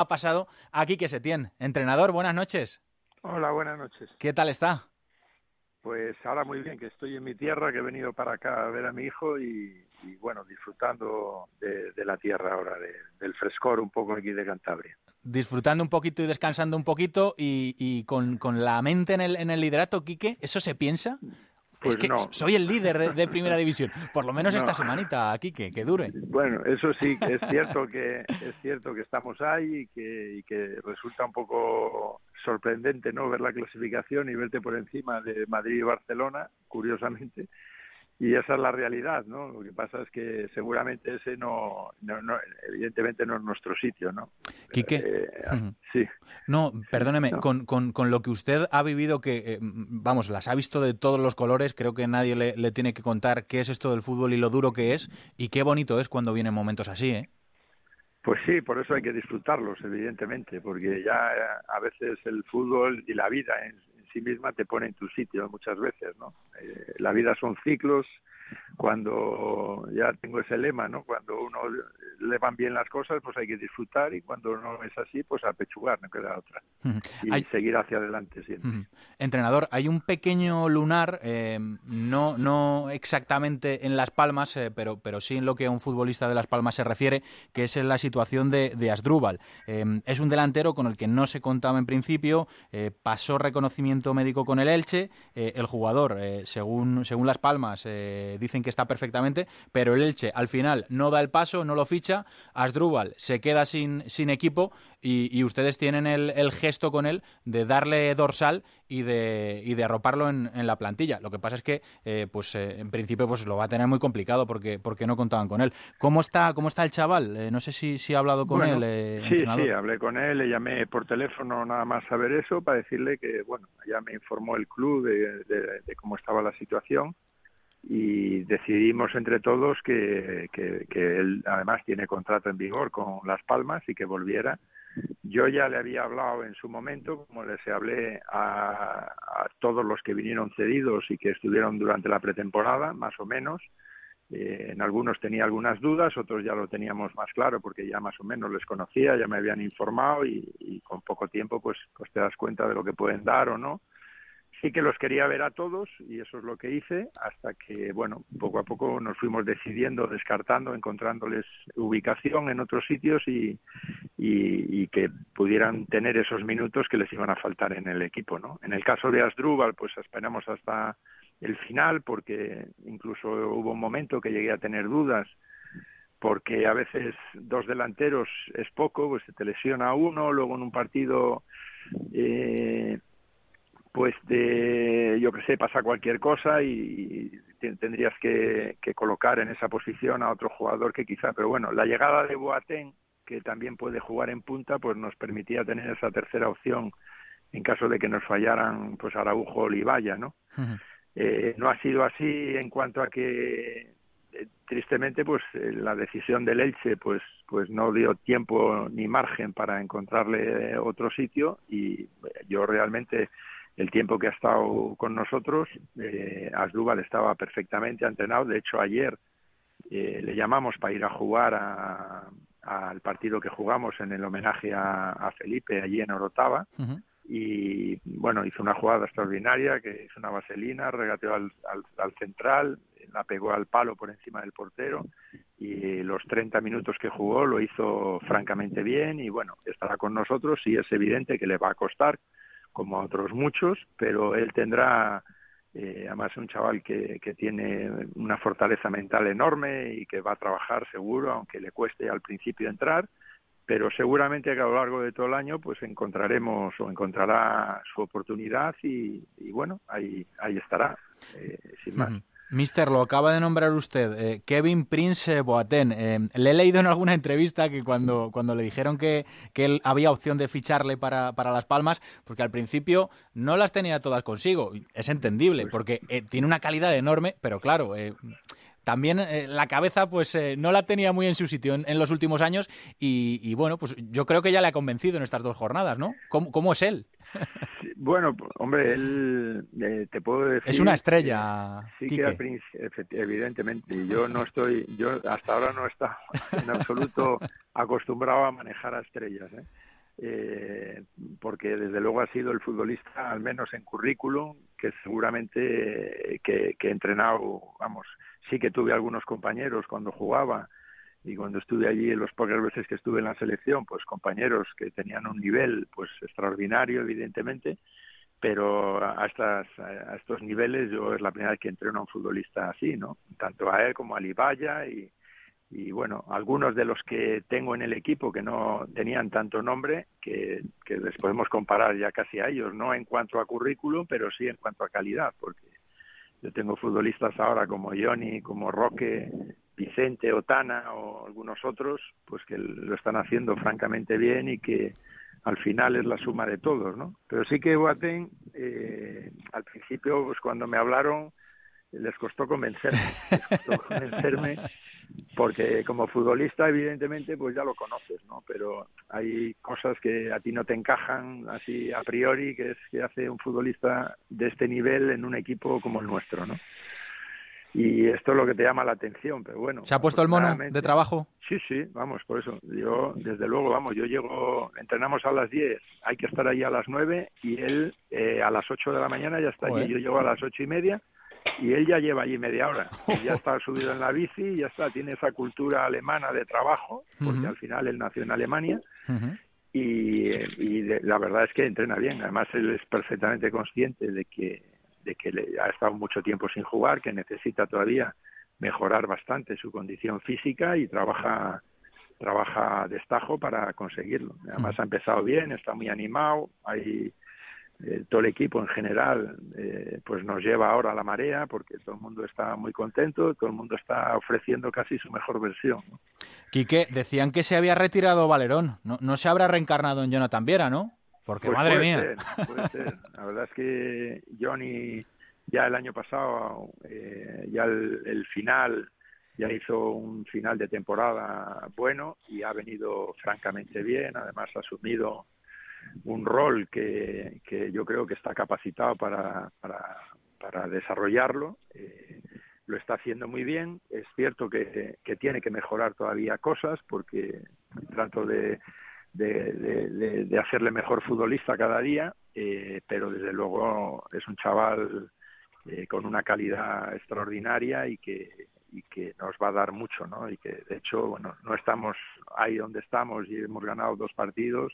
ha pasado aquí que se tiene. Entrenador, buenas noches. Hola, buenas noches. ¿Qué tal está? Pues ahora muy bien, que estoy en mi tierra, que he venido para acá a ver a mi hijo y, bueno, disfrutando de, la tierra ahora, del frescor un poco aquí de Cantabria. Disfrutando un poquito y descansando un poquito y, con, la mente en el, en el liderato, Quique, ¿eso se piensa? Pues es que soy el líder de, Primera División. Por lo menos esta semanita, aquí, que, que, dure. Bueno, eso sí, es cierto que es cierto que estamos ahí y que, y que resulta un poco sorprendente no ver la clasificación y verte por encima de Madrid y Barcelona, curiosamente, y esa es la realidad, ¿no? Lo que pasa es que seguramente ese no, no, evidentemente no es nuestro sitio, ¿no? Quique, eh, sí. No, perdóneme, Con, con, con, lo que usted ha vivido, que, eh, vamos, las ha visto de todos los colores, creo que nadie le, le, tiene que contar qué es esto del fútbol y lo duro que es, y qué bonito es cuando vienen momentos así, ¿eh? Pues sí, por eso hay que disfrutarlos, evidentemente, porque ya eh, a veces el fútbol y la vida en, sí misma te pone en tu sitio muchas veces, ¿no? Eh, la vida son ciclos, cuando ya tengo ese lema, ¿no? Cuando uno le van bien las cosas, pues hay que disfrutar y cuando no es así, pues apechugar, no queda otra. Y seguir hacia adelante siempre. Entrenador, hay un pequeño lunar, eh, no, no exactamente en Las Palmas, eh, pero, pero sí en lo que a un futbolista de Las Palmas se refiere, que es en la situación de, de Asdrúbal. Eh, es un delantero con el que no se contaba en principio, pasó reconocimiento médico con el Elche, el jugador, según, según Las Palmas, dicen que está perfectamente, pero el Elche al final no da el paso, no lo ficha, Asdrúbal se queda sin, sin equipo y, ustedes tienen el, el, gesto con él de darle dorsal y de, y de arroparlo en, en la plantilla. Lo que pasa es que, eh, pues eh, en principio, pues lo va a tener muy complicado porque, porque no contaban con él. ¿Cómo está, cómo está el chaval? Eh, no sé si, si ha hablado con él. sí, sí, hablé con él, le llamé por teléfono nada más saber eso para decirle que, bueno, ya me informó el club de, de cómo estaba la situación y decidimos entre todos que, que, él además tiene contrato en vigor con Las Palmas y que volviera. Yo ya le había hablado en su momento, como les hablé a, a todos los que vinieron cedidos y que estuvieron durante la pretemporada, más o menos. Eh, en algunos tenía algunas dudas, otros ya lo teníamos más claro porque ya más o menos les conocía, ya me habían informado y, y con poco tiempo pues, pues te das cuenta de lo que pueden dar o no sí que los quería ver a todos y eso es lo que hice hasta que, bueno, poco a poco nos fuimos decidiendo, descartando, encontrándoles ubicación en otros sitios y, y, que pudieran tener esos minutos que les iban a faltar en el equipo, ¿no? En el caso de Asdrúbal, pues esperamos hasta el final porque incluso hubo un momento que llegué a tener dudas porque a veces dos delanteros es poco, pues se te lesiona uno, luego en un partido eh, pues de, yo que sé, pasa cualquier cosa y, tendrías que, colocar en esa posición a otro jugador que quizá, pero bueno, la llegada de Boateng, que también puede jugar en punta, pues nos permitía tener esa tercera opción en caso de que nos fallaran pues Araujo o Olivaya, ¿no? eh, no ha sido así en cuanto a que eh, tristemente pues eh, la decisión del Elche pues pues no dio tiempo ni margen para encontrarle otro sitio y yo realmente el tiempo que ha estado con nosotros, eh, Asdúbal estaba perfectamente entrenado. De hecho, ayer eh, le llamamos para ir a jugar al partido que jugamos en el homenaje a, Felipe allí en Orotava. Y bueno, hizo una jugada extraordinaria, que hizo una vaselina, regateó al, al, central, la pegó al palo por encima del portero y los 30 minutos que jugó lo hizo francamente bien y bueno, estará con nosotros y es evidente que le va a costar como a otros muchos, pero él tendrá, eh, además un chaval que, que tiene una fortaleza mental enorme y que va a trabajar seguro, aunque le cueste al principio entrar, pero seguramente que a lo largo de todo el año pues encontraremos o encontrará su oportunidad y, bueno, ahí, ahí estará, eh, sin más. Mister, lo acaba de nombrar usted, eh, Kevin Prince Boateng. Eh, le he leído en alguna entrevista que cuando, cuando le dijeron que, que él había opción de ficharle para, para, Las Palmas, porque al principio no las tenía todas consigo. Es entendible, pues porque eh, tiene una calidad enorme, pero claro, también la cabeza pues no la tenía muy en su sitio en, los últimos años y, bueno, pues yo creo que ya le ha convencido en estas dos jornadas, ¿no? ¿Cómo, cómo es él? bueno, hombre, él, eh, te puedo decir... Es una estrella, Sí, que evidentemente. Yo no estoy, yo hasta ahora no he estado en absoluto acostumbrado a manejar a estrellas, ¿eh? eh, porque desde luego ha sido el futbolista, al menos en currículum, que seguramente que, que he entrenado, vamos, sí que tuve algunos compañeros cuando jugaba y cuando estuve allí en los pocas veces que estuve en la selección, pues compañeros que tenían un nivel pues extraordinario, evidentemente, pero a, estas, a estos niveles yo es la primera vez que entreno a un futbolista así, ¿no? Tanto a él como a Libaya y, y bueno, algunos de los que tengo en el equipo que no tenían tanto nombre, que, que les podemos comparar ya casi a ellos, no en cuanto a currículum, pero sí en cuanto a calidad, porque yo tengo futbolistas ahora como Johnny, como Roque, Vicente, Otana o algunos otros, pues que lo están haciendo francamente bien y que al final es la suma de todos, ¿no? Pero sí que Boateng, eh, al principio, pues cuando me hablaron, les costó convencerme, les costó convencerme porque como futbolista evidentemente pues ya lo conoces, ¿no? Pero hay cosas que a ti no te encajan así a priori, que es que hace un futbolista de este nivel en un equipo como el nuestro, ¿no? Y esto es lo que te llama la atención, pero bueno. ¿Se ha puesto el mono de trabajo? Sí, sí, vamos, por eso. Yo, desde luego, vamos, yo llego, entrenamos a las 10, hay que estar ahí a las 9 y él eh, a las 8 de la mañana ya está allí. Yo llego a las ocho y media y él ya lleva allí media hora. ya está subido en la bici, ya está, tiene esa cultura alemana de trabajo, porque al final él nació en Alemania. Y, y la verdad es que entrena bien. Además, él es perfectamente consciente de que, de que le, ha estado mucho tiempo sin jugar, que necesita todavía mejorar bastante su condición física y trabaja trabaja destajo para conseguirlo. Además ha empezado bien, está muy animado, hay eh, todo el equipo en general eh, pues nos lleva ahora a la marea porque todo el mundo está muy contento, todo el mundo está ofreciendo casi su mejor versión. Quique, decían que se había retirado Valerón, no, no se habrá reencarnado en Jonathan Viera, ¿no? Porque pues madre puede mía. Ser, puede ser. La verdad es que Johnny ya el año pasado, eh, ya el, el final ya hizo un final de temporada bueno y ha venido francamente bien, además ha asumido un rol que, yo creo que está capacitado para, desarrollarlo. Eh, lo está haciendo muy bien. Es cierto que, tiene que mejorar todavía cosas porque trato de hacerle mejor futbolista cada día, eh, pero desde luego es un chaval eh, con una calidad extraordinaria y que, y que nos va a dar mucho, ¿no? Y que de hecho, bueno, no estamos ahí donde estamos y hemos ganado dos partidos,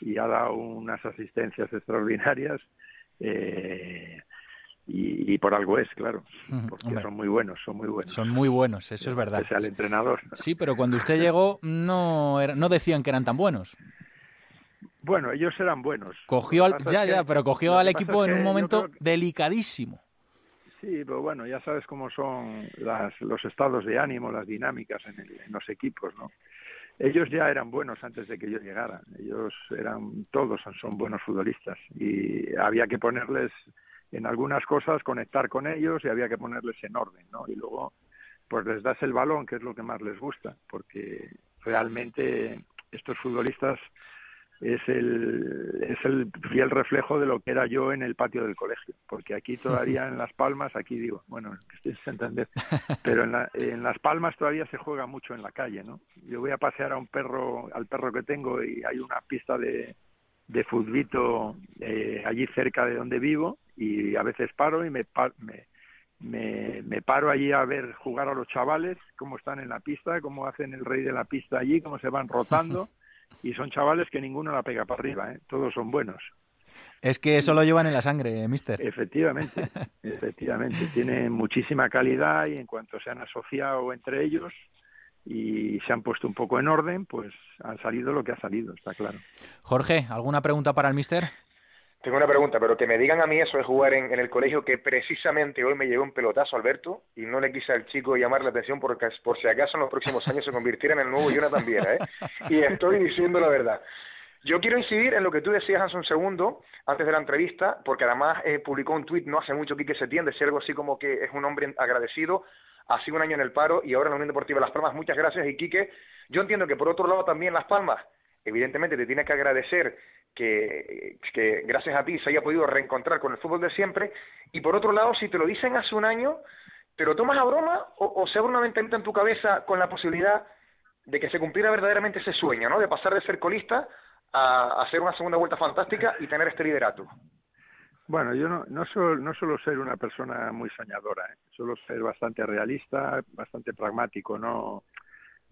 y ha dado unas asistencias extraordinarias eh, y, y, por algo es, claro, porque Hombre, son muy buenos, son muy buenos. Son muy buenos, eso es verdad. Pese al entrenador. Sí, pero cuando usted llegó no, era, no decían que eran tan buenos. Bueno, ellos eran buenos. Cogió al, ya, ya, pero cogió al equipo en un momento que... delicadísimo. Sí, pero bueno, ya sabes cómo son las, los estados de ánimo, las dinámicas en, el, en los equipos, ¿no? Ellos ya eran buenos antes de que yo llegara. Ellos eran, todos son buenos futbolistas y había que ponerles en algunas cosas, conectar con ellos y había que ponerles en orden, ¿no? Y luego, pues les das el balón, que es lo que más les gusta, porque realmente estos futbolistas es el, es el fiel reflejo de lo que era yo en el patio del colegio, porque aquí todavía en Las Palmas, aquí digo, bueno, que estéis entender, pero en, la, en, Las Palmas todavía se juega mucho en la calle, ¿no? Yo voy a pasear a un perro, al perro que tengo y hay una pista de, de futbito eh, allí cerca de donde vivo y a veces paro y me, me, me, me, paro allí a ver jugar a los chavales, cómo están en la pista, cómo hacen el rey de la pista allí, cómo se van rotando y son chavales que ninguno la pega para arriba, ¿eh? todos son buenos. Es que eso lo llevan en la sangre, mister. Efectivamente, efectivamente. Tienen muchísima calidad y en cuanto se han asociado entre ellos y se han puesto un poco en orden, pues han salido lo que ha salido, está claro. Jorge, ¿alguna pregunta para el mister? Tengo una pregunta, pero que me digan a mí eso de jugar en, el colegio que precisamente hoy me llegó un pelotazo Alberto y no le quise al chico llamar la atención porque por si acaso en los próximos años se convirtiera en el nuevo Jonathan Viera, ¿eh? Y estoy diciendo la verdad. Yo quiero incidir en lo que tú decías hace un segundo, antes de la entrevista, porque además eh, publicó un tuit no hace mucho Quique Setién, decía algo así como que es un hombre agradecido, ha un año en el paro y ahora en la Unión Deportiva Las Palmas. Muchas gracias y Quique, yo entiendo que por otro lado también Las Palmas, evidentemente te tienes que agradecer que, gracias a ti se haya podido reencontrar con el fútbol de siempre. Y por otro lado, si te lo dicen hace un año, ¿te lo tomas a broma o, o se abre una ventanita en tu cabeza con la posibilidad de que se cumpliera verdaderamente ese sueño, ¿no? De pasar de ser colista a hacer una segunda vuelta fantástica y tener este liderato? Bueno, yo no, no, suelo, no suelo ser una persona muy soñadora, ¿eh? suelo ser bastante realista, bastante pragmático, no,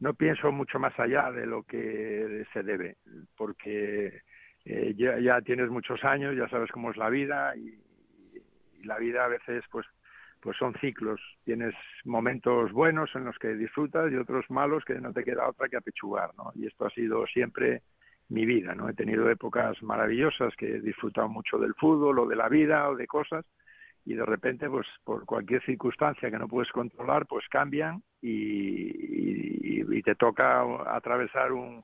no pienso mucho más allá de lo que se debe, porque eh, ya, ya, tienes muchos años, ya sabes cómo es la vida y, la vida a veces pues pues son ciclos, tienes momentos buenos en los que disfrutas y otros malos que no te queda otra que apechugar, ¿no? Y esto ha sido siempre mi vida, ¿no? He tenido épocas maravillosas que he disfrutado mucho del fútbol o de la vida o de cosas y de repente, pues por cualquier circunstancia que no puedes controlar, pues cambian y te toca atravesar un,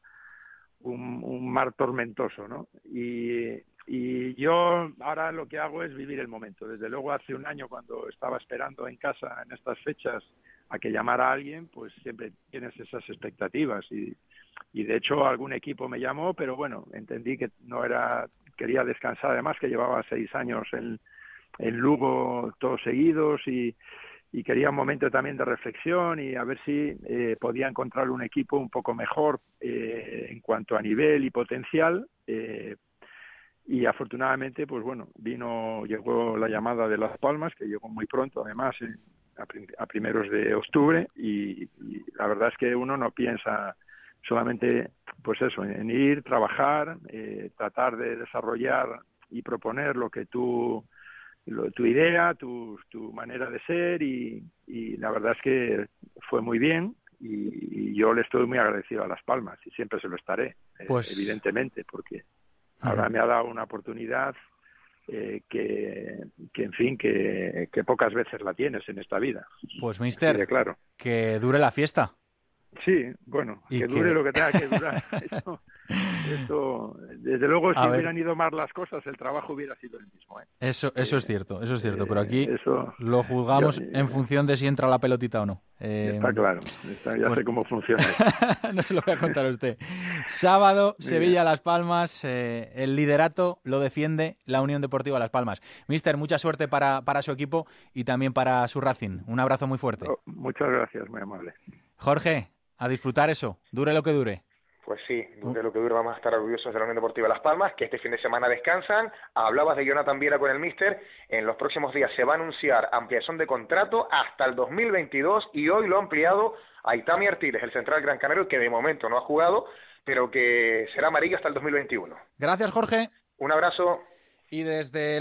un, mar tormentoso, ¿no? Y, yo ahora lo que hago es vivir el momento. Desde luego hace un año cuando estaba esperando en casa en estas fechas a que llamara alguien, pues siempre tienes esas expectativas y, de hecho algún equipo me llamó, pero bueno, entendí que no era, quería descansar además, que llevaba seis años en, Lugo todos seguidos y, quería un momento también de reflexión y a ver si eh, podía encontrar un equipo un poco mejor eh, cuanto a nivel y potencial. Eh, y afortunadamente, pues bueno, vino, llegó la llamada de Las Palmas, que llegó muy pronto, además, a, a, primeros de octubre, y, la verdad es que uno no piensa solamente, pues eso, en ir, trabajar, eh, tratar de desarrollar y proponer lo que tú, tu idea, tu, manera de ser, y la verdad es que fue muy bien, y, y, yo le estoy muy agradecido a Las Palmas, y siempre se lo estaré, pues... eh, evidentemente, porque ahora me ha dado una oportunidad eh, que, que, en fin, que, que, pocas veces la tienes en esta vida. Pues, mister, claro. que dure la fiesta. Sí, bueno, que, que, dure lo que tenga que durar. esto, esto, desde luego, si A hubieran ver. ido más las cosas, el trabajo hubiera sido el mismo. ¿eh? Eso, eso eh, es cierto, eso es cierto. Pero aquí eso, lo juzgamos yo, en función de si entra la pelotita o no. Eh, está claro, está, ya pues, sé cómo funciona. no se lo voy a contar a usted. Sábado, Sevilla Las Palmas, eh, el liderato lo defiende la Unión Deportiva Las Palmas. Mister, mucha suerte para, para su equipo y también para su Racing. Un abrazo muy fuerte. Oh, muchas gracias, muy amable. Jorge, a disfrutar eso, dure lo que dure. Pues sí, dure lo que dure, vamos a estar orgullosos de la Unión Deportiva Las Palmas, que este fin de semana descansan. Hablabas de Jonathan Viera con el Mister. En los próximos días se va a anunciar ampliación de contrato hasta el 2022 y hoy lo ha ampliado a Itami Artiles, el central Gran Canario, que de momento no ha jugado, pero que será amarillo hasta el 2021. Gracias, Jorge. Un abrazo. Y desde la